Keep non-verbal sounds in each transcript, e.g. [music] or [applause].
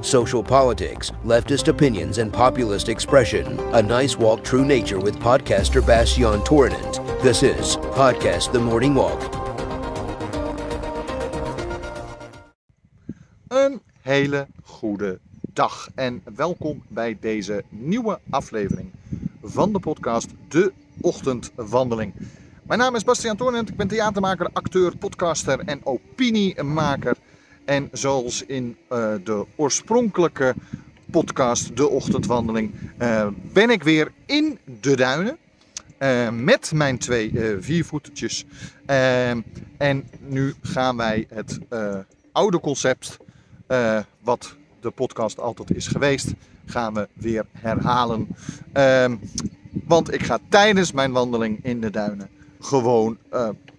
social politics, leftist opinions, and populist expression. A nice walk through nature with podcaster Bastian Torinent. This is Podcast The Morning Walk. Een hele goede dag en welkom bij deze nieuwe aflevering van de podcast De Ochtendwandeling. Mijn naam is Bastiaan Toornent, ik ben theatermaker, acteur, podcaster en opiniemaker. En zoals in uh, de oorspronkelijke podcast De Ochtendwandeling uh, ben ik weer in de duinen. Uh, met mijn twee viervoetertjes. en nu gaan wij het oude concept, wat de podcast altijd is geweest, gaan we weer herhalen. want ik ga tijdens mijn wandeling in de duinen gewoon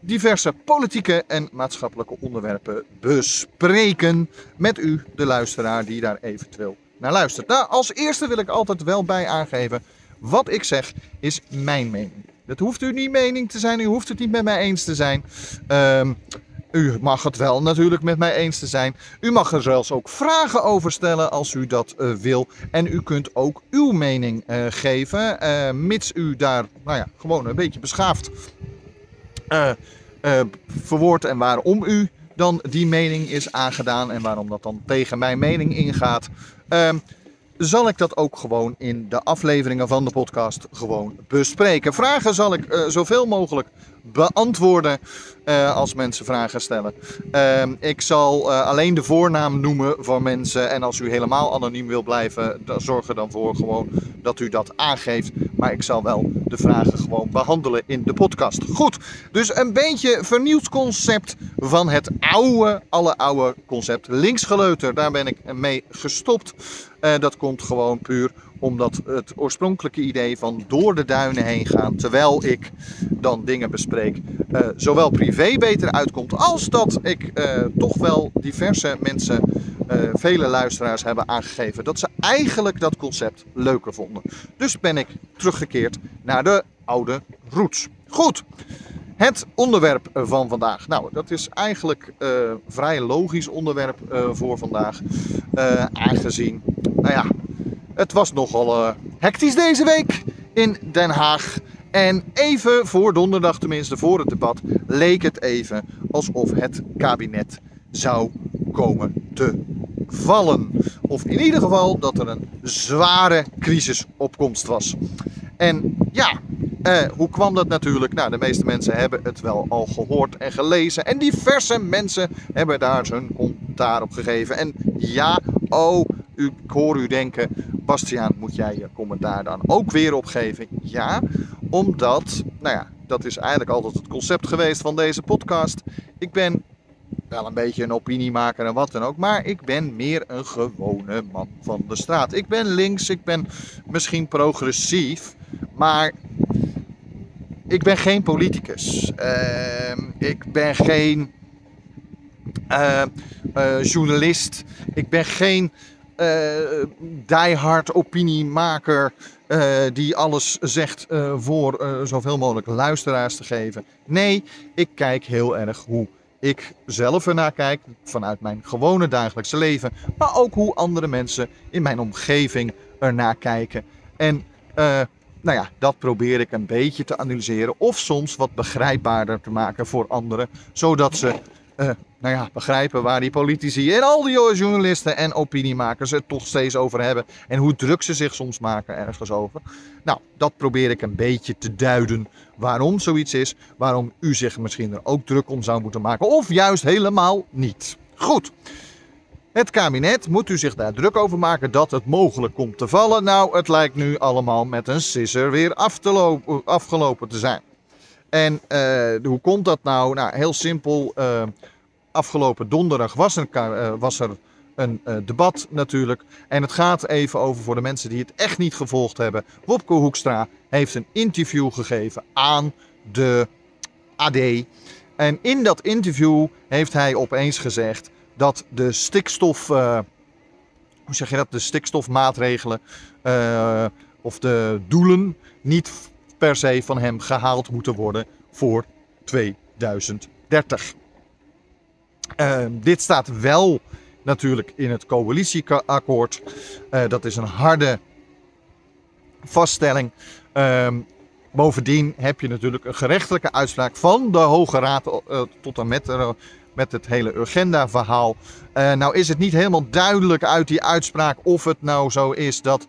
diverse politieke en maatschappelijke onderwerpen bespreken met u, de luisteraar, die daar eventueel naar luistert. Nou, als eerste wil ik altijd wel bij aangeven, wat ik zeg is mijn mening. Het hoeft u niet mening te zijn, u hoeft het niet met mij eens te zijn. Um, u mag het wel natuurlijk met mij eens te zijn. U mag er zelfs ook vragen over stellen als u dat uh, wil. En u kunt ook uw mening uh, geven, uh, mits u daar nou ja, gewoon een beetje beschaafd verwoordt en waarom u dan die mening is aangedaan en waarom dat dan tegen mijn mening ingaat. Ehm, zal ik dat ook gewoon in de afleveringen van de podcast gewoon bespreken. Vragen zal ik uh, zoveel mogelijk beantwoorden uh, als mensen vragen stellen. Uh, ik zal uh, alleen de voornaam noemen van mensen. En als u helemaal anoniem wil blijven, dan zorg er dan voor gewoon dat u dat aangeeft. Maar ik zal wel de vragen gewoon behandelen in de podcast. Goed, dus een beetje vernieuwd concept van het oude, alle oude concept. Linksgeleuter, daar ben ik mee gestopt. dat komt gewoon puur omdat het oorspronkelijke idee van door de duinen heen gaan terwijl ik dan dingen bespreek, uh, zowel privé beter uitkomt als dat ik uh, toch wel diverse mensen, uh, vele luisteraars hebben aangegeven dat ze eigenlijk dat concept leuker vonden. Dus ben ik teruggekeerd naar de oude roots. Goed. Het onderwerp van vandaag. Nou, dat is eigenlijk uh, vrij logisch onderwerp voor vandaag. Aangezien, nou ja, het was nogal uh, hectisch deze week in Den Haag. En even voor donderdag, tenminste voor het debat, leek het even alsof het kabinet zou komen te vallen. Of in ieder geval dat er een zware crisisopkomst was. En ja, eh, hoe kwam dat natuurlijk? Nou, de meeste mensen hebben het wel al gehoord en gelezen. En diverse mensen hebben daar hun commentaar op gegeven. En ja, oh, ik hoor u denken, Bastiaan, moet jij je commentaar dan ook weer opgeven? Ja, omdat, nou ja, dat is eigenlijk altijd het concept geweest van deze podcast. Ik ben wel een beetje een opiniemaker en wat dan ook, maar ik ben meer een gewone man van de straat. Ik ben links, ik ben misschien progressief, maar ik ben geen politicus. Uh, ik ben geen uh, uh, journalist. Ik ben geen diehard opiniemaker uh, die alles zegt uh, voor zoveel mogelijk luisteraars te geven. Nee, ik kijk heel erg hoe ik zelf ernaar kijk, vanuit mijn gewone dagelijkse leven, maar ook hoe andere mensen in mijn omgeving ernaar kijken. En nou ja, dat probeer ik een beetje te analyseren of soms wat begrijpbaarder te maken voor anderen, zodat ze nou ja, begrijpen waar die politici en al die journalisten en opiniemakers het toch steeds over hebben. En hoe druk ze zich soms maken ergens over. Nou, dat probeer ik een beetje te duiden waarom zoiets is. Waarom u zich misschien er ook druk om zou moeten maken. Of juist helemaal niet. Goed. Het kabinet, moet u zich daar druk over maken dat het mogelijk komt te vallen? Nou, het lijkt nu allemaal met een sisser weer af te lopen, afgelopen te zijn. En uh, hoe komt dat nou? Nou, heel simpel. Uh, afgelopen donderdag was er, uh, was er een debat natuurlijk. En het gaat even over voor de mensen die het echt niet gevolgd hebben. Wopke Hoekstra heeft een interview gegeven aan de AD. En in dat interview heeft hij opeens gezegd dat de stikstof. hoe zeg je dat? De stikstofmaatregelen. of de doelen niet per se van hem gehaald moeten worden voor 2030. Uh, dit staat wel natuurlijk in het coalitieakkoord. Uh, dat is een harde vaststelling. Uh, bovendien heb je natuurlijk een gerechtelijke uitspraak van de Hoge Raad uh, tot en met, uh, met het hele Urgenda-verhaal. nou is het niet helemaal duidelijk uit die uitspraak of het nou zo is dat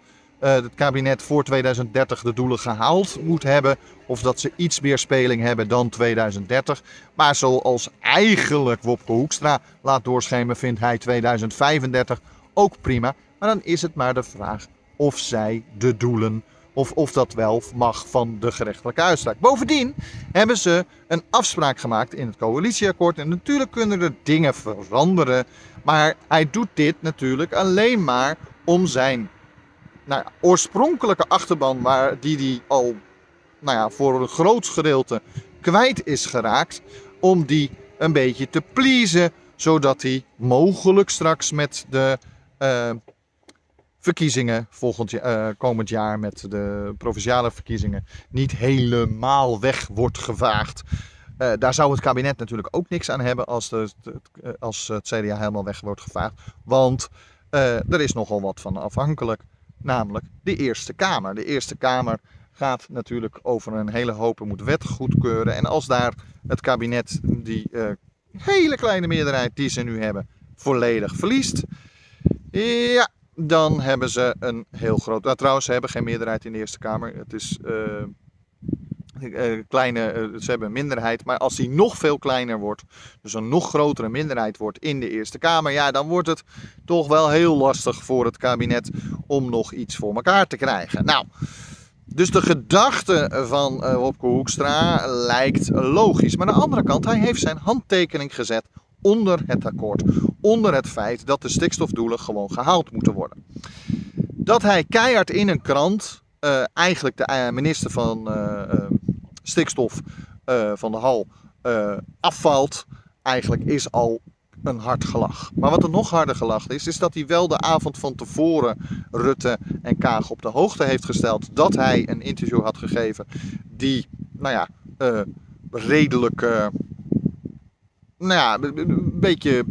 het kabinet voor 2030 de doelen gehaald moet hebben. Of dat ze iets meer speling hebben dan 2030. Maar zoals eigenlijk Wopke Hoekstra laat doorschemeren, vindt hij 2035 ook prima. Maar dan is het maar de vraag of zij de doelen of of dat wel mag van de gerechtelijke uitspraak. Bovendien hebben ze een afspraak gemaakt in het coalitieakkoord. En natuurlijk kunnen er dingen veranderen. Maar hij doet dit natuurlijk alleen maar om zijn nou oorspronkelijke achterban, waar, die hij al nou ja, voor een groot gedeelte kwijt is geraakt, om die een beetje te pleasen, zodat hij mogelijk straks met de uh, verkiezingen volgend uh, komend jaar, met de provinciale verkiezingen, niet helemaal weg wordt gevaagd. Uh, daar zou het kabinet natuurlijk ook niks aan hebben als, de, als het CDA helemaal weg wordt gevaagd. Want er is nogal wat van afhankelijk namelijk de Eerste Kamer. De Eerste Kamer gaat natuurlijk over een hele hoop en moet wet goedkeuren. En als daar het kabinet die uh, hele kleine meerderheid die ze nu hebben volledig verliest, ja, dan hebben ze een heel groot. Nou, trouwens, ze hebben geen meerderheid in de Eerste Kamer. Het is. Uh, kleine, uh, ze hebben een minderheid. Maar als die nog veel kleiner wordt, dus een nog grotere minderheid wordt in de Eerste Kamer, ja, dan wordt het toch wel heel lastig voor het kabinet om nog iets voor elkaar te krijgen. Nou, dus de gedachte van Wopke Hoekstra lijkt logisch. Maar aan de andere kant, hij heeft zijn handtekening gezet onder het akkoord. Onder het feit dat de stikstofdoelen gewoon gehaald moeten worden. Dat hij keihard in een krant, uh, eigenlijk de minister van stikstof uh, van de hal afvalt, eigenlijk is al een hard gelach. Maar wat er nog harder gelach is, is dat hij wel de avond van tevoren Rutte en Kaag op de hoogte heeft gesteld dat hij een interview had gegeven die, nou ja, redelijk, nou ja, een beetje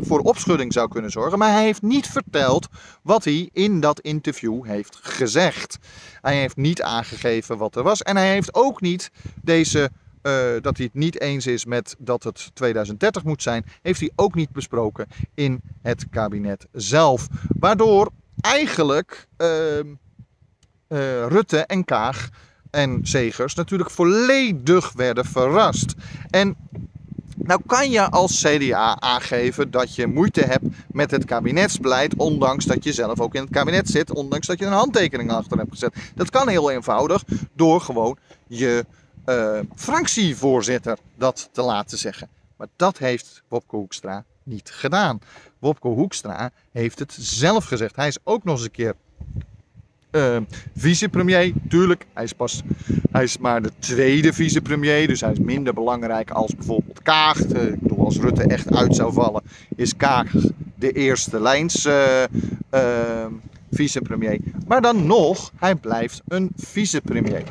voor opschudding zou kunnen zorgen. Maar hij heeft niet verteld wat hij in dat interview heeft gezegd. Hij heeft niet aangegeven wat er was. En hij heeft ook niet deze. Uh, dat hij het niet eens is met dat het 2030 moet zijn, heeft hij ook niet besproken in het kabinet zelf. Waardoor eigenlijk uh, uh, Rutte en Kaag en Zegers natuurlijk volledig werden verrast. En nou kan je als CDA aangeven dat je moeite hebt met het kabinetsbeleid, ondanks dat je zelf ook in het kabinet zit, ondanks dat je een handtekening achter hebt gezet. Dat kan heel eenvoudig door gewoon je uh, fractievoorzitter dat te laten zeggen. Maar dat heeft Wopke Hoekstra niet gedaan. Wopke Hoekstra heeft het zelf gezegd. Hij is ook nog eens een keer uh, vicepremier, tuurlijk, hij is, pas, hij is maar de tweede vicepremier, dus hij is minder belangrijk als bijvoorbeeld Kaag. Uh, ik bedoel, als Rutte echt uit zou vallen, is Kaag de eerste lijns uh, vicepremier. Maar dan nog, hij blijft een vicepremier.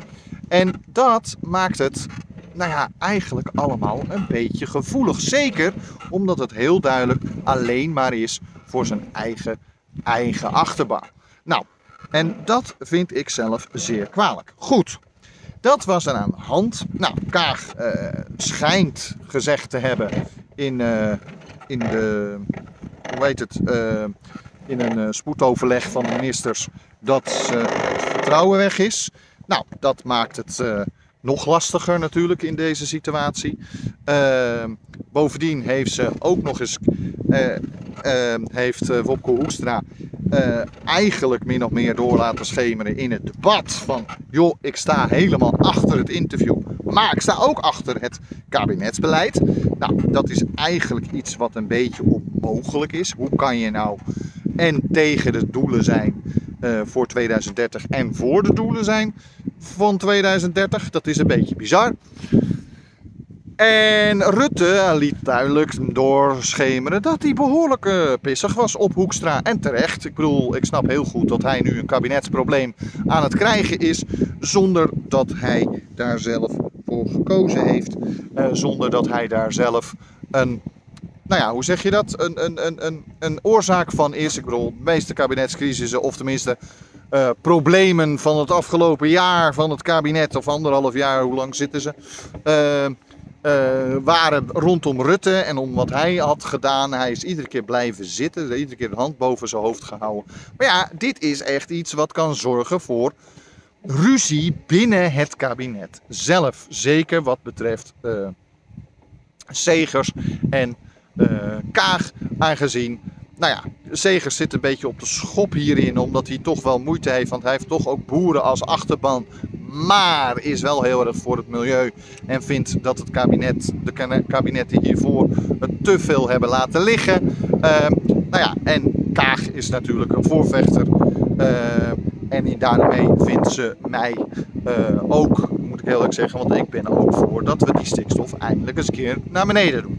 En dat maakt het, nou ja, eigenlijk allemaal een beetje gevoelig. Zeker omdat het heel duidelijk alleen maar is voor zijn eigen, eigen achterban. Nou, en dat vind ik zelf zeer kwalijk. Goed, dat was er aan de hand. Nou, Kaag uh, schijnt gezegd te hebben in, uh, in de, hoe het, uh, in een spoedoverleg van de ministers dat het vertrouwen weg is. Nou, dat maakt het nog lastiger natuurlijk in deze situatie. bovendien heeft ze ook nog eens, heeft Wopke Hoekstra uh, eigenlijk min of meer door laten schemeren in het debat. Van joh, ik sta helemaal achter het interview, maar ik sta ook achter het kabinetsbeleid. Nou, dat is eigenlijk iets wat een beetje onmogelijk is. Hoe kan je nou en tegen de doelen zijn uh, voor 2030 en voor de doelen zijn van 2030? Dat is een beetje bizar. En Rutte liet duidelijk doorschemeren dat hij behoorlijk uh, pissig was op Hoekstra. En terecht. Ik bedoel, ik snap heel goed dat hij nu een kabinetsprobleem aan het krijgen is. Zonder dat hij daar zelf voor gekozen heeft. Uh, zonder dat hij daar zelf een nou ja, hoe zeg je dat? Een, een, een, een, oorzaak van is. Ik bedoel, de meeste kabinetscrisissen, of tenminste uh, problemen van het afgelopen jaar van het kabinet, of anderhalf jaar, hoe lang zitten ze? Uh, uh, waren rondom Rutte en om wat hij had gedaan. Hij is iedere keer blijven zitten, iedere keer de hand boven zijn hoofd gehouden. Maar ja, dit is echt iets wat kan zorgen voor ruzie binnen het kabinet. Zelf, zeker wat betreft uh, Segers en uh, Kaag, aangezien nou ja, Segers zit een beetje op de schop hierin, omdat hij toch wel moeite heeft. Want hij heeft toch ook boeren als achterban. Maar is wel heel erg voor het milieu. En vindt dat het kabinet, de kabinetten hiervoor het te veel hebben laten liggen. Uh, nou ja, en Kaag is natuurlijk een voorvechter. Uh, en daarmee vindt ze mij uh, ook, moet ik heel erg zeggen, want ik ben ook voor dat we die stikstof eindelijk eens een keer naar beneden doen.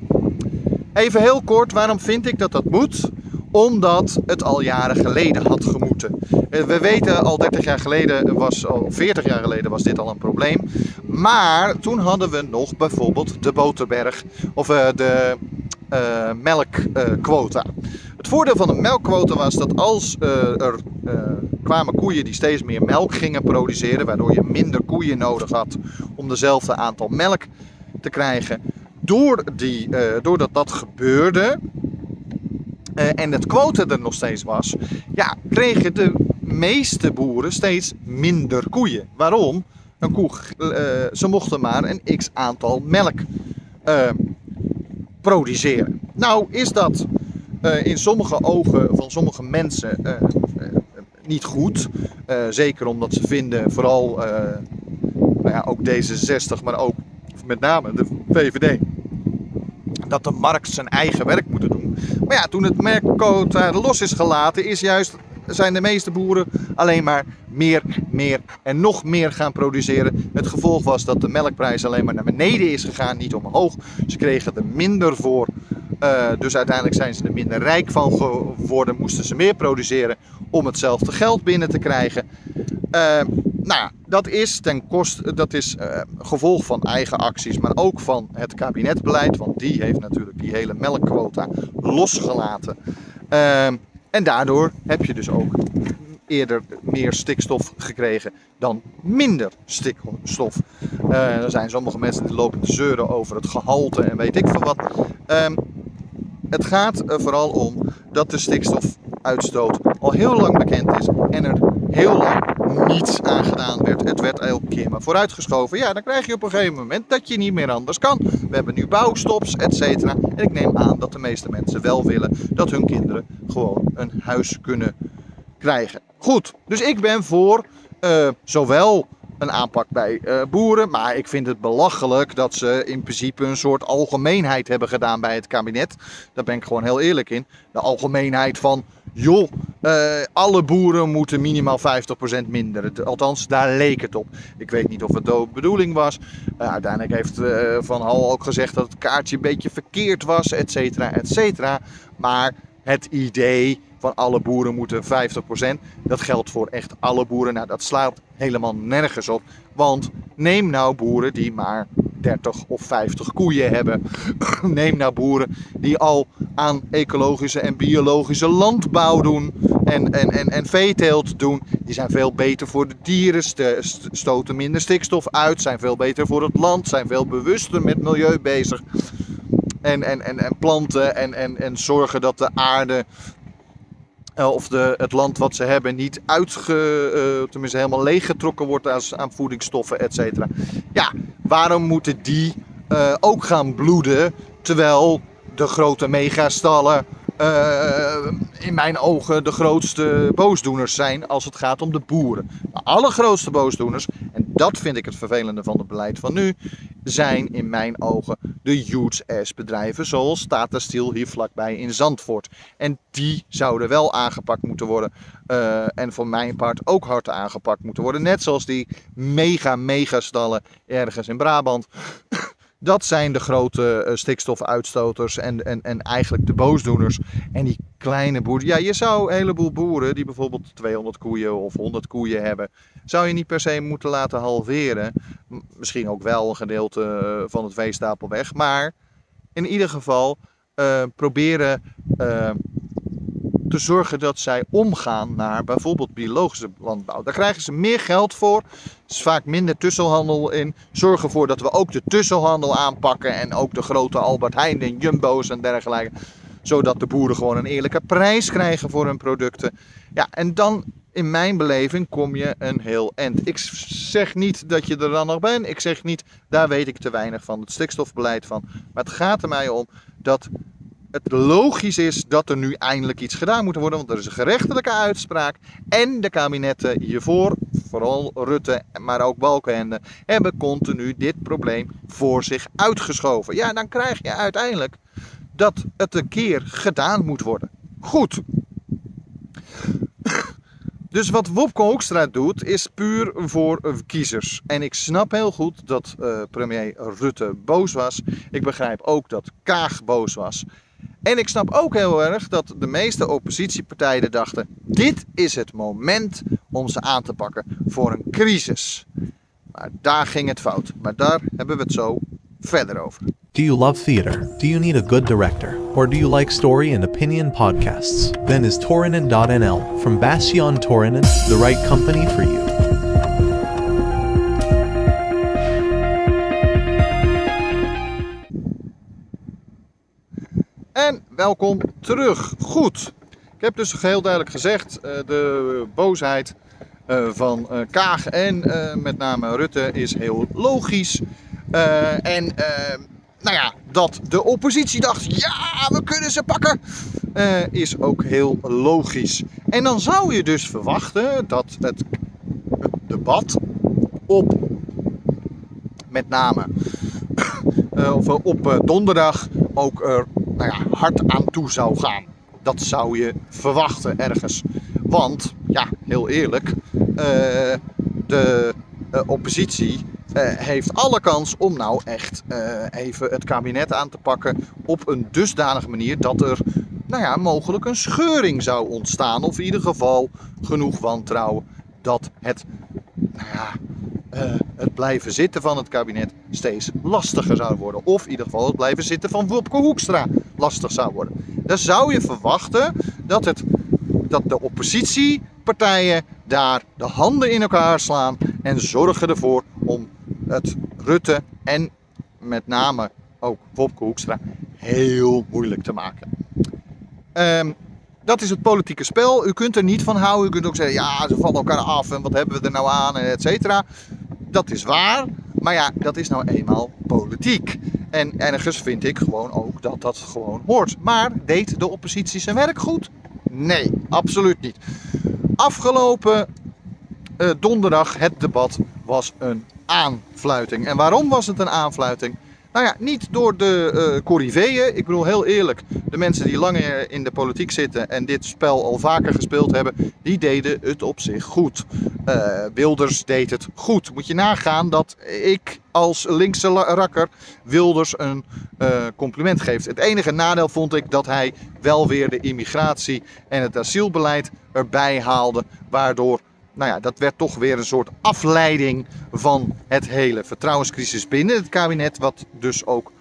Even heel kort, waarom vind ik dat dat moet? Omdat het al jaren geleden had gemoeten. Eh, we weten al 30 jaar geleden, was, al 40 jaar geleden was dit al een probleem. Maar toen hadden we nog bijvoorbeeld de boterberg of uh, de uh, melkquota. het voordeel van de melkquota was dat als er kwamen koeien die steeds meer melk gingen produceren, waardoor je minder koeien nodig had om dezelfde aantal melk te krijgen. Door die, doordat dat gebeurde, uh, en het quota er nog steeds was, ja, kregen de meeste boeren steeds minder koeien. Waarom? Een koe, uh, ze mochten maar een x aantal melk uh, produceren. Nou is dat in sommige ogen van sommige mensen niet goed. zeker omdat ze vinden, vooral nou ja, ook D66, maar ook met name de VVD, dat de markt zijn eigen werk moet doen. Maar ja, toen het melkquota los is gelaten, is juist, zijn de meeste boeren alleen maar meer, meer en nog meer gaan produceren. Het gevolg was dat de melkprijs alleen maar naar beneden is gegaan, niet omhoog. Ze kregen er minder voor. Uh, dus uiteindelijk zijn ze er minder rijk van geworden. Moesten ze meer produceren om hetzelfde geld binnen te krijgen. Uh, nou dat is ten koste, dat is uh, gevolg van eigen acties, maar ook van het kabinetbeleid, want die heeft natuurlijk die hele melkquota losgelaten. Uh, en daardoor heb je dus ook eerder meer stikstof gekregen dan minder stikstof. Uh, er zijn sommige mensen die lopen te zeuren over het gehalte en weet ik veel wat. Ehm, het gaat er vooral om dat de stikstofuitstoot al heel lang bekend is en er heel lang niets aan gedaan werd. Het werd elke keer maar vooruitgeschoven. Ja, dan krijg je op een gegeven moment dat je niet meer anders kan. We hebben nu bouwstops, et cetera. En ik neem aan dat de meeste mensen wel willen dat hun kinderen gewoon een huis kunnen krijgen. Goed, dus ik ben voor uh, zowel een aanpak bij uh, boeren. Maar ik vind het belachelijk dat ze in principe een soort algemeenheid hebben gedaan bij het kabinet. Daar ben ik gewoon heel eerlijk in. De algemeenheid van, joh, uh, alle boeren moeten minimaal 50% minder. Althans, daar leek het op. Ik weet niet of het de bedoeling was. Uh, uiteindelijk heeft Van Hal ook gezegd dat het kaartje een beetje verkeerd was, et cetera, et cetera. Maar het idee van alle boeren moeten 50%. Dat geldt voor echt alle boeren. Nou, dat slaat helemaal nergens op. Want neem nou boeren die maar 30 of 50 koeien hebben. [clears throat] neem nou boeren die al aan ecologische en biologische landbouw doen. En, en, en, en veeteelt doen. Die zijn veel beter voor de dieren, stoten minder stikstof uit, zijn veel beter voor het land, zijn veel bewuster met milieu bezig. En, en, en, en planten en, en, en zorgen dat de aarde eh, of de, het land wat ze hebben niet uitge, uh, tenminste helemaal leeggetrokken wordt als, aan voedingsstoffen, et cetera. Ja, waarom moeten die uh, ook gaan bloeden terwijl de grote megastallen uh, in mijn ogen de grootste boosdoeners zijn als het gaat om de boeren. De allergrootste boosdoeners, en dat vind ik het vervelende van het beleid van nu, zijn in mijn ogen de huge ass bedrijven zoals Tata Steel hier vlakbij in Zandvoort. En die zouden wel aangepakt moeten worden. Uh, en voor mijn part ook hard aangepakt moeten worden. Net zoals die mega mega stallen ergens in Brabant. Dat zijn de grote uh, stikstofuitstoters en, en, en eigenlijk de boosdoeners. En die kleine boeren. Ja, je zou een heleboel boeren die bijvoorbeeld 200 koeien of 100 koeien hebben, zou je niet per se moeten laten halveren. Misschien ook wel een gedeelte eh, van het veestapel weg. Maar in ieder geval eh, proberen eh, te zorgen dat zij omgaan naar bijvoorbeeld biologische landbouw. Daar krijgen ze meer geld voor. Er is vaak minder tussenhandel in. Zorg ervoor dat we ook de tussenhandel aanpakken en ook de grote Albert Heijn en Jumbo's en dergelijke. Zodat de boeren gewoon een eerlijke prijs krijgen voor hun producten. Ja, en dan in mijn beleving kom je een heel eind. Ik zeg niet dat je er dan nog bent. Ik zeg niet, daar weet ik te weinig van. Het stikstofbeleid van. Maar het gaat er mij om dat het logisch is dat er nu eindelijk iets gedaan moet worden. Want er is een gerechtelijke uitspraak. En de kabinetten hiervoor, vooral Rutte, maar ook Balkenende, hebben continu dit probleem voor zich uitgeschoven. Ja, dan krijg je uiteindelijk dat het een keer gedaan moet worden. Goed. Dus wat Wopke Hoekstra doet, is puur voor kiezers. En ik snap heel goed dat uh, premier Rutte boos was. Ik begrijp ook dat Kaag boos was. En ik snap ook heel erg dat de meeste oppositiepartijen dachten: dit is het moment om ze aan te pakken voor een crisis. Maar daar ging het fout. Maar daar hebben we het zo verder over. Do you love theater? Do you need a good director? Or do you like story and opinion podcasts? Then is Torrenen.nl from Bastion Torrenen the right company for you. En welkom terug. Goed. Ik heb dus heel duidelijk gezegd, uh, de boosheid uh, van uh, Kaag en met name Rutte is heel logisch. en nou ja, dat de oppositie dacht, ja, we kunnen ze pakken, is ook heel logisch. En dan zou je dus verwachten dat het, debat op met name [coughs] of op donderdag ook nou ja, hard aan toe zou gaan. Dat zou je verwachten ergens. Want, ja, heel eerlijk, uh, de uh, oppositie uh, heeft alle kans om nou echt even het kabinet aan te pakken op een dusdanige manier dat er nou ja, mogelijk een scheuring zou ontstaan. Of in ieder geval genoeg wantrouwen dat het nou ja, uh, het blijven zitten van het kabinet steeds lastiger zou worden. Of in ieder geval het blijven zitten van Wopke Hoekstra lastig zou worden. Dan zou je verwachten dat, het, dat de oppositiepartijen daar de handen in elkaar slaan en zorgen ervoor om het Rutte en met name ook Wopke Hoekstra heel moeilijk te maken. Um, dat is het politieke spel. U kunt er niet van houden. U kunt ook zeggen, ja, ze vallen elkaar af en wat hebben we er nou aan, et cetera. Dat is waar. Maar ja, dat is nou eenmaal politiek. En ergens vind ik gewoon ook dat dat gewoon hoort. Maar deed de oppositie zijn werk goed? Nee, absoluut niet. Afgelopen uh, donderdag het debat was een aanfluiting. En waarom was het een aanfluiting? Nou ja, niet door de uh, corriveeën. Ik bedoel heel eerlijk, de mensen die langer in de politiek zitten en dit spel al vaker gespeeld hebben, die deden het op zich goed. Uh, Wilders deed het goed. Moet je nagaan dat ik als linkse rakker Wilders een uh, compliment geef. Het enige nadeel vond ik dat hij wel weer de immigratie en het asielbeleid erbij haalde, waardoor nou ja, dat werd toch weer een soort afleiding van het hele vertrouwenscrisis binnen het kabinet. Wat dus ook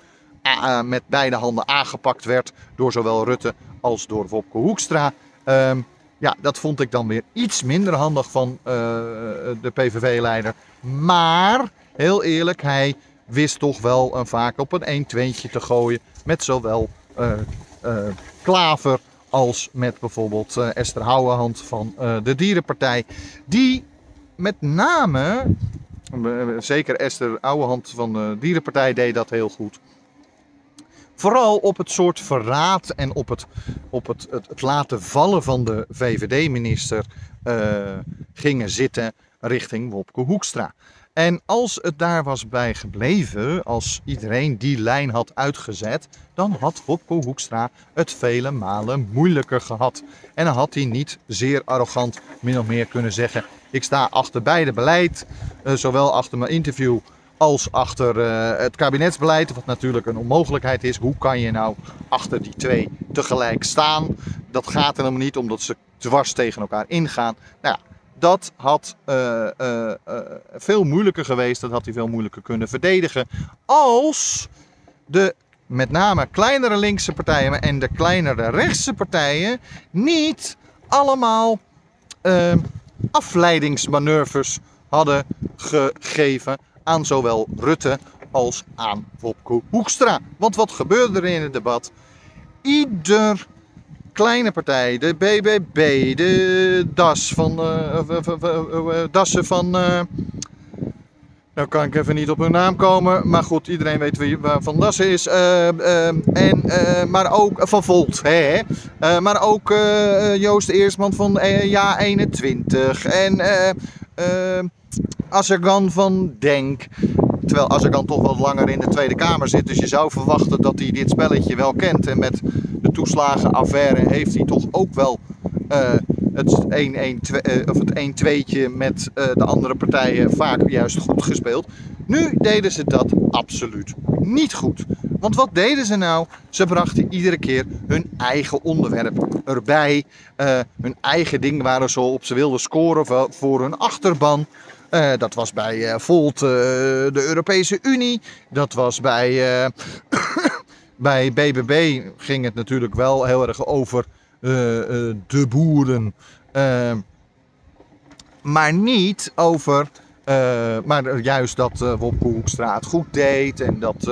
uh, met beide handen aangepakt werd door zowel Rutte als door Wopke Hoekstra. Um, ja, dat vond ik dan weer iets minder handig van uh, de PVV-leider. Maar, heel eerlijk, hij wist toch wel uh, vaak op een 1-2'tje te gooien met zowel Klaver als met bijvoorbeeld uh, Esther Houwehand van uh, de Dierenpartij. Die met name, uh, zeker Esther Houwehand van de Dierenpartij deed dat heel goed. Vooral op het soort verraad en op het, op het, het, het laten vallen van de VVD-minister gingen zitten richting Wopke Hoekstra. En als het daar was bij gebleven, als iedereen die lijn had uitgezet, dan had Wopke Hoekstra het vele malen moeilijker gehad. En dan had hij niet zeer arrogant min of meer kunnen zeggen: Ik sta achter beide beleid, uh, zowel achter mijn interview als achter uh, het kabinetsbeleid, wat natuurlijk een onmogelijkheid is. Hoe kan je nou achter die twee tegelijk staan? Dat gaat helemaal niet, omdat ze dwars tegen elkaar ingaan. Nou ja, dat had uh, uh, uh, veel moeilijker geweest. Dat had hij veel moeilijker kunnen verdedigen. Als de met name kleinere linkse partijen en de kleinere rechtse partijen niet allemaal uh, afleidingsmanoeuvres hadden gegeven aan zowel Rutte als aan Wopke Hoekstra. Want wat gebeurde er in het debat? Ieder kleine partij, de BBB, de DAS van, uh, Dassen van nou kan ik even niet op hun naam komen. Maar goed, iedereen weet wie Van Dassen is. Uh, uh, en, uh, maar ook Van Volt. Hè, maar ook Joost Eersman van Ja 21. En Azergan van Denk. Terwijl Azergan toch wat langer in de Tweede Kamer zit. Dus je zou verwachten dat hij dit spelletje wel kent. En met de toeslagenaffaire heeft hij toch ook wel het 1-2'tje uh, met uh, de andere partijen vaak juist goed gespeeld. Nu deden ze dat absoluut niet goed. Want wat deden ze nou? Ze brachten iedere keer hun eigen onderwerp erbij. Hun eigen ding waar ze op ze wilden scoren voor hun achterban. Uh, dat was bij uh, Volt uh, de Europese Unie. Dat was bij, [coughs] bij BBB ging het natuurlijk wel heel erg over de boeren. maar niet over, maar juist dat Wopke Hoekstra het goed deed en dat,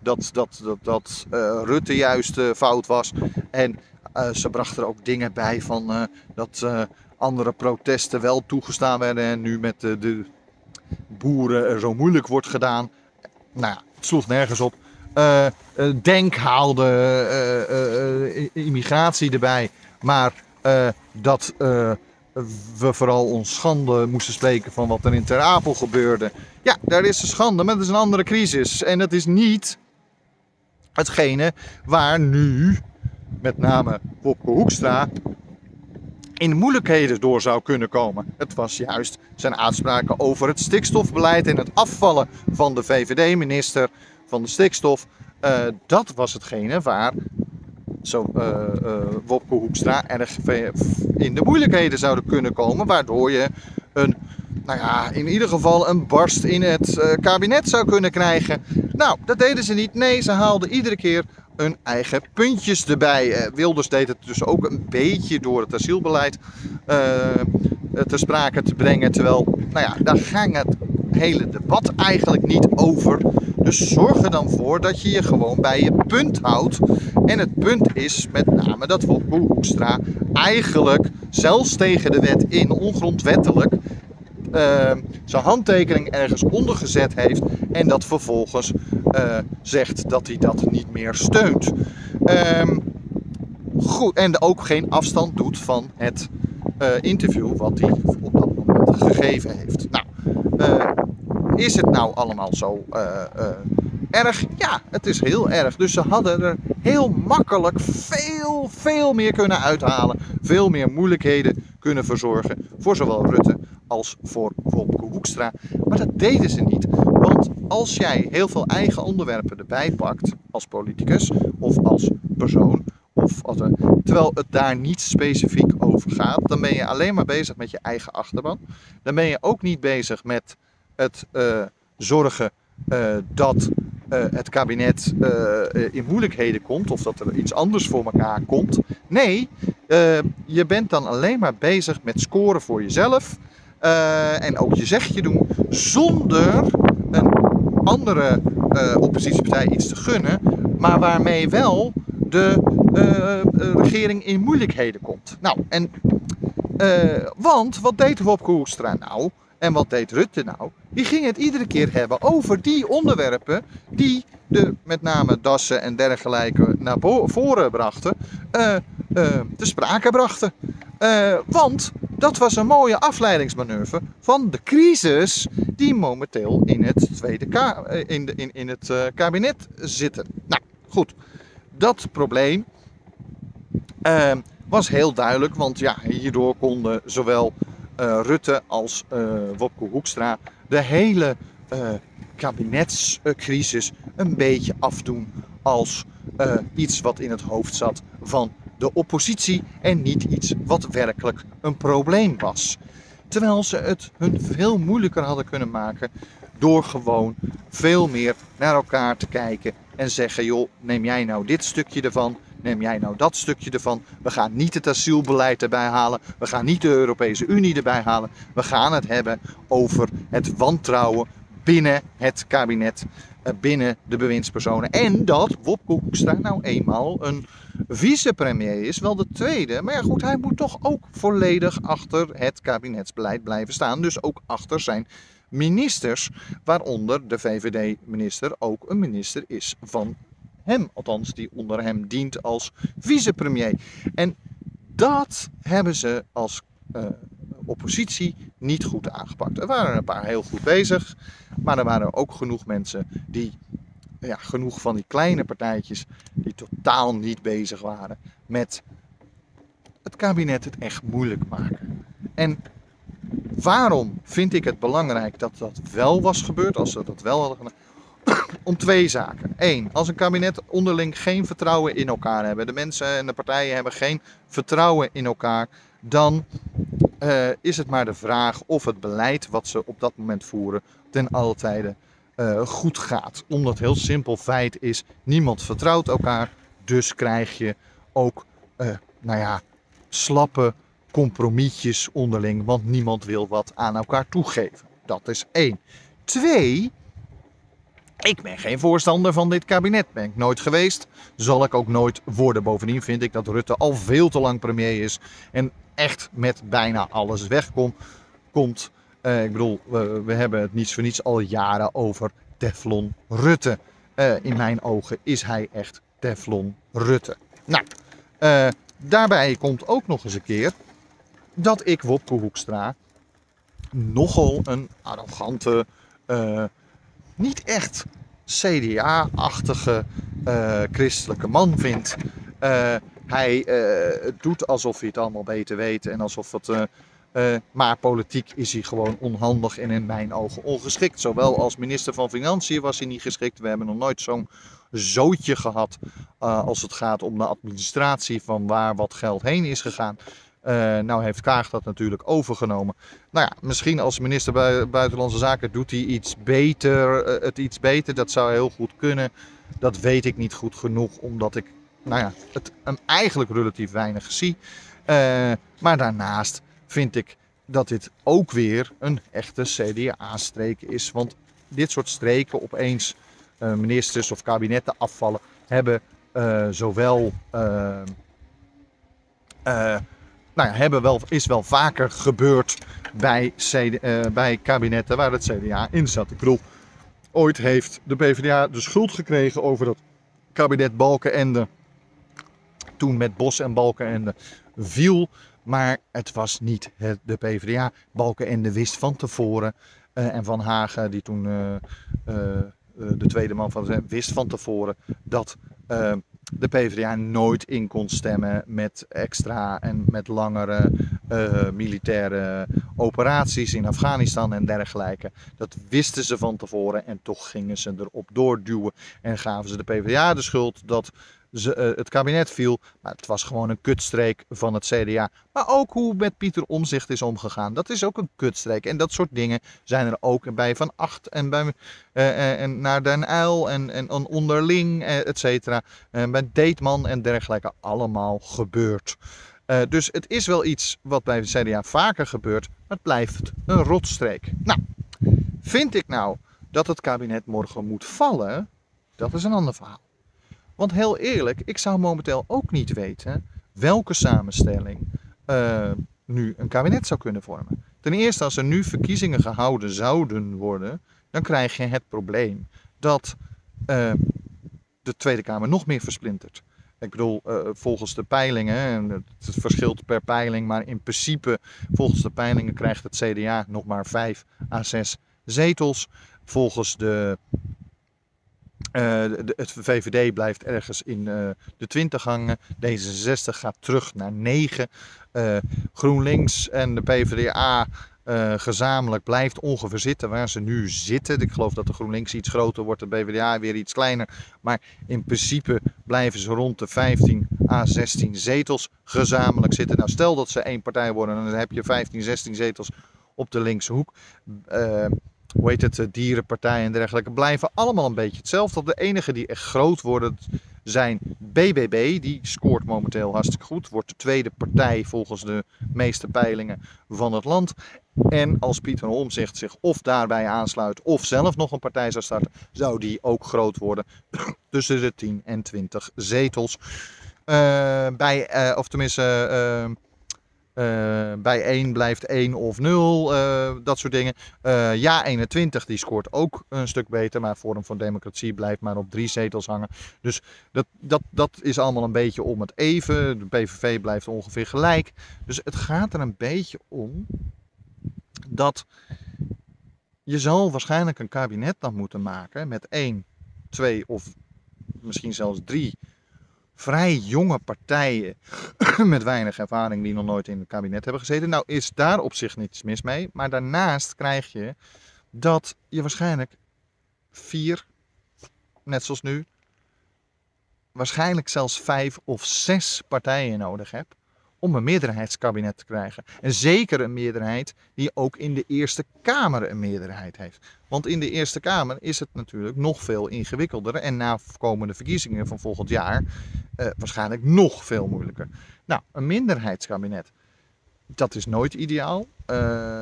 dat, dat, dat, dat Rutte juist fout was. En ze brachten er ook dingen bij van dat andere protesten wel toegestaan werden en nu met de, de boeren er zo moeilijk wordt gedaan. Nou ja, het sloeg nergens op. Uh, denk haalde immigratie erbij, maar dat we vooral ons schande moesten spreken van wat er in Ter Apel gebeurde. Ja, daar is de schande, maar dat is een andere crisis. En dat is niet hetgene waar nu, met name Wopke Hoekstra, in moeilijkheden door zou kunnen komen. Het was juist zijn uitspraken over het stikstofbeleid en het afvallen van de VVD-minister van de stikstof. Uh, dat was hetgene waar zo, uh, uh, Wopke Hoekstra erg in de moeilijkheden zouden kunnen komen. Waardoor je een, nou ja, in ieder geval een barst in het kabinet zou kunnen krijgen. Nou, dat deden ze niet. Nee, ze haalden iedere keer hun eigen puntjes erbij. Eh, Wilders deed het dus ook een beetje door het asielbeleid uh, te sprake te brengen. Terwijl, nou ja, daar ging het hele debat eigenlijk niet over. Dus zorg er dan voor dat je je gewoon bij je punt houdt. En het punt is met name dat Wopke Hoekstra eigenlijk zelfs tegen de wet in, ongrondwettelijk, zijn handtekening ergens onder gezet heeft en dat vervolgens uh, zegt dat hij dat niet meer steunt. Um, goed, en ook geen afstand doet van het uh, interview wat hij op dat moment gegeven heeft. Nou, uh, is het nou allemaal zo erg? Ja, het is heel erg. Dus ze hadden er heel makkelijk veel, veel meer kunnen uithalen. Veel meer moeilijkheden kunnen verzorgen voor zowel Rutte als voor Wopke Hoekstra. Maar dat deden ze niet. Want als jij heel veel eigen onderwerpen erbij pakt als politicus of als persoon, of als terwijl het daar niet specifiek over gaat, dan ben je alleen maar bezig met je eigen achterban. Dan ben je ook niet bezig met het uh, zorgen uh, dat uh, het kabinet in moeilijkheden komt of dat er iets anders voor elkaar komt. Nee, je bent dan alleen maar bezig met scoren voor jezelf en ook je zegje doen zonder andere uh, oppositiepartij iets te gunnen, maar waarmee wel de uh, regering in moeilijkheden komt. Nou, en, want wat deed Wopke Hoekstra nou? En wat deed Rutte nou? Die ging het iedere keer hebben over die onderwerpen die de met name Dassen en dergelijke naar voren brachten, te sprake brachten. Want dat was een mooie afleidingsmanoeuvre van de crisis die momenteel in het, tweede ka in, de, in, in het kabinet zitten. Nou, goed. Dat probleem was heel duidelijk, want ja, hierdoor konden zowel Rutte als Wopke Hoekstra de hele kabinetscrisis een beetje afdoen als iets wat in het hoofd zat van de oppositie en niet iets wat werkelijk een probleem was. Terwijl ze het hun veel moeilijker hadden kunnen maken door gewoon veel meer naar elkaar te kijken en zeggen: joh, neem jij nou dit stukje ervan, neem jij nou dat stukje ervan. We gaan niet het asielbeleid erbij halen, we gaan niet de Europese Unie erbij halen. We gaan het hebben over het wantrouwen binnen het kabinet, binnen de bewindspersonen. En dat Wopke Hoekstra nou eenmaal een vicepremier is, wel de tweede. Maar ja goed, hij moet toch ook volledig achter het kabinetsbeleid blijven staan. Dus ook achter zijn ministers, waaronder de VVD-minister ook een minister is van hem. Althans, die onder hem dient als vicepremier. En dat hebben ze als uh, oppositie niet goed aangepakt. Er waren een paar heel goed bezig, maar er waren ook genoeg mensen die, ja, genoeg van die kleine partijtjes, die totaal niet bezig waren met het kabinet het echt moeilijk maken. En waarom vind ik het belangrijk dat dat wel was gebeurd, als ze dat wel hadden gedaan? [coughs] Om twee zaken. Eén, als een kabinet onderling geen vertrouwen in elkaar hebben, de mensen en de partijen hebben geen vertrouwen in elkaar, dan uh, is het maar de vraag of het beleid wat ze op dat moment voeren ten alle tijde uh, goed gaat. Omdat heel simpel feit is, niemand vertrouwt elkaar, dus krijg je ook, uh, nou ja, slappe compromisjes onderling, want niemand wil wat aan elkaar toegeven. Dat is één. Twee, ik ben geen voorstander van dit kabinet. Ben ik nooit geweest. Zal ik ook nooit worden. Bovendien vind ik dat Rutte al veel te lang premier is. En echt met bijna alles wegkomt. Komt. Uh, ik bedoel, we, hebben het niets voor niets al jaren over Teflon Rutte. Uh, in mijn ogen is hij echt Teflon Rutte. Nou, uh, daarbij komt ook nog eens een keer dat ik Wopke Hoekstra nogal een arrogante, niet echt CDA-achtige christelijke man vind. Hij uh, doet alsof hij het allemaal beter weet en alsof het. Maar politiek is hij gewoon onhandig en in mijn ogen ongeschikt. Zowel als minister van Financiën was hij niet geschikt. We hebben nog nooit zo'n zootje gehad als het gaat om de administratie van waar wat geld heen is gegaan. Nou heeft Kaag dat natuurlijk overgenomen. Nou ja, misschien als minister Buitenlandse Zaken doet hij iets beter, het iets beter. Dat zou heel goed kunnen. Dat weet ik niet goed genoeg, omdat ik nou ja, het hem eigenlijk relatief weinig zie. Uh, maar daarnaast vind ik dat dit ook weer een echte CDA-streek is. Want dit soort streken opeens ministers of kabinetten afvallen hebben zowel nou ja, hebben wel, is wel vaker gebeurd bij, CD, bij kabinetten waar het CDA in zat. Ik bedoel, ooit heeft de PvdA de schuld gekregen over dat kabinet Balkenende toen met Bos en Balkenende viel. Maar het was niet de PvdA. Balkenende wist van tevoren. Uh, en Van Hagen, die toen uh, de tweede man van de wist van tevoren dat de PvdA nooit in kon stemmen met extra en met langere militaire operaties in Afghanistan en dergelijke. Dat wisten ze van tevoren en toch gingen ze erop doorduwen en gaven ze de PvdA de schuld dat ze, uh, het kabinet viel. Maar het was gewoon een kutstreek van het CDA. Maar ook hoe met Pieter Omzicht is omgegaan. Dat is ook een kutstreek. En dat soort dingen zijn er ook bij Van Acht en, bij, uh, en naar Den Uil en, en, onderling, et cetera. bij Deetman en dergelijke allemaal gebeurd. Uh, dus het is wel iets wat bij de CDA vaker gebeurt, maar het blijft een rotstreek. Nou, vind ik nou dat het kabinet morgen moet vallen? Dat is een ander verhaal. Want heel eerlijk, ik zou momenteel ook niet weten welke samenstelling uh, nu een kabinet zou kunnen vormen. Ten eerste, als er nu verkiezingen gehouden zouden worden, dan krijg je het probleem dat uh, de Tweede Kamer nog meer versplintert. Ik bedoel, uh, volgens de peilingen, en het verschilt per peiling, maar in principe, volgens de peilingen krijgt het CDA nog maar 5 à 6 zetels. Volgens de uh, het VVD blijft ergens in uh, de 20 hangen. D66 gaat terug naar 9. Uh, eh, GroenLinks en de PvdA gezamenlijk blijft ongeveer zitten waar ze nu zitten. Ik geloof dat de GroenLinks iets groter wordt, de PvdA weer iets kleiner. Maar in principe blijven ze rond de 15 à 16 zetels gezamenlijk zitten. Nou, stel dat ze één partij worden, dan heb je 15, 16 zetels op de linkse hoek. Hoe heet het, dierenpartijen en dergelijke, blijven allemaal een beetje hetzelfde. De enige die echt groot worden zijn BBB. Die scoort momenteel hartstikke goed. Wordt de tweede partij volgens de meeste peilingen van het land. En als Pieter Omzicht zich of daarbij aansluit of zelf nog een partij zou starten, zou die ook groot worden. [clears throat] Tussen de 10 en 20 zetels. Uh, bij, uh, of tenminste, bij 1 blijft 1 of 0, dat soort dingen. ja 21 die scoort ook een stuk beter, maar Forum voor Democratie blijft maar op drie zetels hangen. Dus dat, dat, dat is allemaal een beetje om het even. De PVV blijft ongeveer gelijk. Dus het gaat er een beetje om dat je zal waarschijnlijk een kabinet dan moeten maken met één, twee of misschien zelfs drie vrij jonge partijen [clears throat] met weinig ervaring die nog nooit in het kabinet hebben gezeten. Nou is daar op zich niets mis mee, maar daarnaast krijg je dat je waarschijnlijk vier, net zoals nu, waarschijnlijk zelfs vijf of zes partijen nodig hebt om een meerderheidskabinet te krijgen. En zeker een meerderheid die ook in de Eerste Kamer een meerderheid heeft. Want in de Eerste Kamer is het natuurlijk nog veel ingewikkelder. En na komende verkiezingen van volgend jaar uh, waarschijnlijk nog veel moeilijker. Nou, een minderheidskabinet. Dat is nooit ideaal. Uh,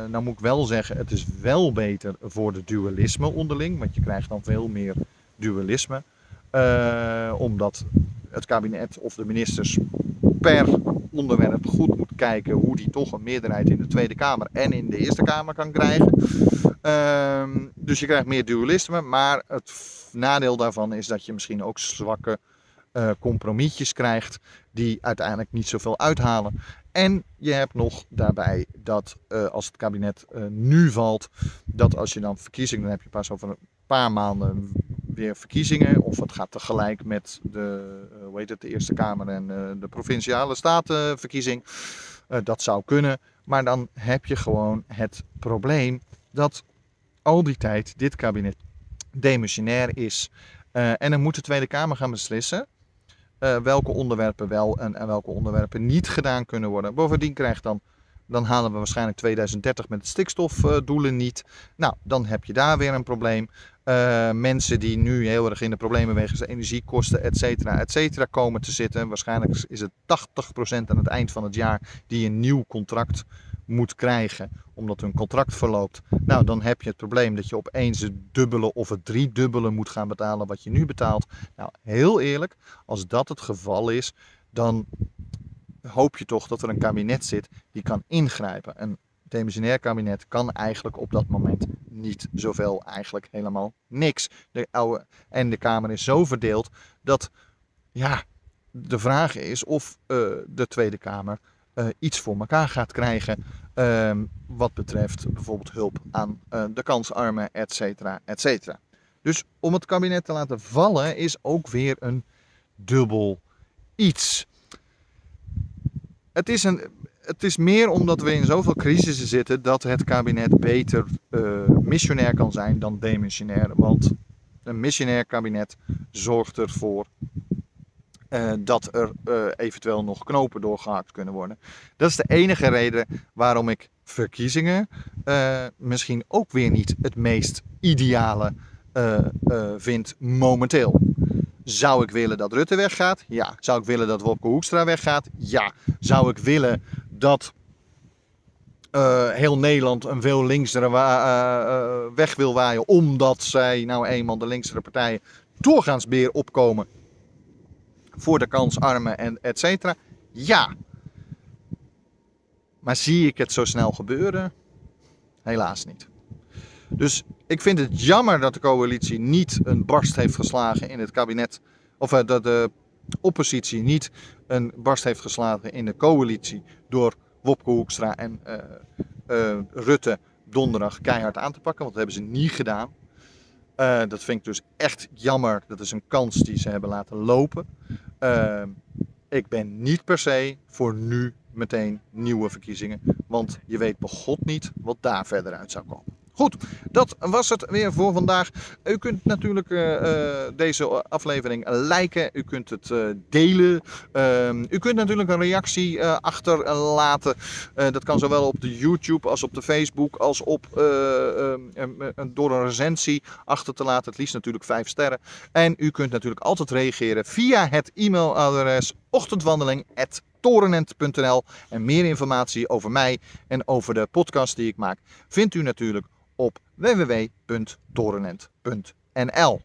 nou moet ik wel zeggen, het is wel beter voor de dualisme onderling. Want je krijgt dan veel meer dualisme. Uh, omdat het kabinet of de ministers per onderwerp goed moet kijken hoe die toch een meerderheid in de Tweede Kamer en in de Eerste Kamer kan krijgen. Uh, dus je krijgt meer dualisme, maar het nadeel daarvan is dat je misschien ook zwakke uh, compromisjes krijgt die uiteindelijk niet zoveel uithalen. En je hebt nog daarbij dat uh, als het kabinet uh, nu valt, dat als je dan verkiezingen, dan heb je pas over een paar maanden verkiezingen. Of het gaat tegelijk met de, uh, hoe heet het, de Eerste Kamer en de provinciale statenverkiezing. dat zou kunnen. Maar dan heb je gewoon het probleem dat al die tijd dit kabinet demissionair is. en dan moet de Tweede Kamer gaan beslissen welke onderwerpen wel en, en, welke onderwerpen niet gedaan kunnen worden. Bovendien krijgt dan, dan halen we waarschijnlijk 2030 met de stikstofdoelen niet. Nou, dan heb je daar weer een probleem. Uh, mensen die nu heel erg in de problemen wegens de energiekosten, et cetera, et cetera, komen te zitten. Waarschijnlijk is het 80% aan het eind van het jaar die een nieuw contract moet krijgen omdat hun contract verloopt. Nou, dan heb je het probleem dat je opeens het dubbele of het driedubbele moet gaan betalen wat je nu betaalt. Nou, heel eerlijk, als dat het geval is, dan hoop je toch dat er een kabinet zit die kan ingrijpen. Een demissionair kabinet kan eigenlijk op dat moment niet zoveel, eigenlijk helemaal niks. De en de Kamer is zo verdeeld dat, ja, de vraag is of uh, de Tweede Kamer uh, iets voor elkaar gaat krijgen. Uh, wat betreft bijvoorbeeld hulp aan uh, de kansarmen, et cetera, et cetera. Dus om het kabinet te laten vallen is ook weer een dubbel iets. Het is, een, het is meer omdat we in zoveel crisissen zitten dat het kabinet beter uh, missionair kan zijn dan demissionair. Want een missionair kabinet zorgt ervoor uh, dat er uh, eventueel nog knopen doorgehakt kunnen worden. Dat is de enige reden waarom ik verkiezingen misschien ook weer niet het meest ideale vind momenteel. Zou ik willen dat Rutte weggaat? Ja. Zou ik willen dat Wopke Hoekstra weggaat? Ja. Zou ik willen dat heel Nederland een veel linksere weg wil waaien omdat zij nou eenmaal de linksere partijen doorgaans opkomen voor de kansarmen en et cetera? Ja. Maar zie ik het zo snel gebeuren? Helaas niet. Dus ik vind het jammer dat de coalitie niet een barst heeft geslagen in het kabinet. Of eh, dat de oppositie niet een barst heeft geslagen in de coalitie. Door Wopke Hoekstra en uh, uh, Rutte donderdag keihard aan te pakken. Want dat hebben ze niet gedaan. Dat vind ik dus echt jammer. Dat is een kans die ze hebben laten lopen. Ik ben niet per se voor nu meteen nieuwe verkiezingen. Want je weet bij God niet wat daar verder uit zou komen. Goed, dat was het weer voor vandaag. U kunt natuurlijk uh, uh, deze aflevering liken. U kunt het uh, delen. Ehm, u kunt natuurlijk een reactie achterlaten. dat kan zowel op de YouTube als op de Facebook als op door een recensie achter te laten. Het liefst natuurlijk 5 sterren. En u kunt natuurlijk altijd reageren via het e-mailadres ochtendwandeling.torenent.nl En meer informatie over mij en over de podcast die ik maak vindt u natuurlijk op www.torenent.nl.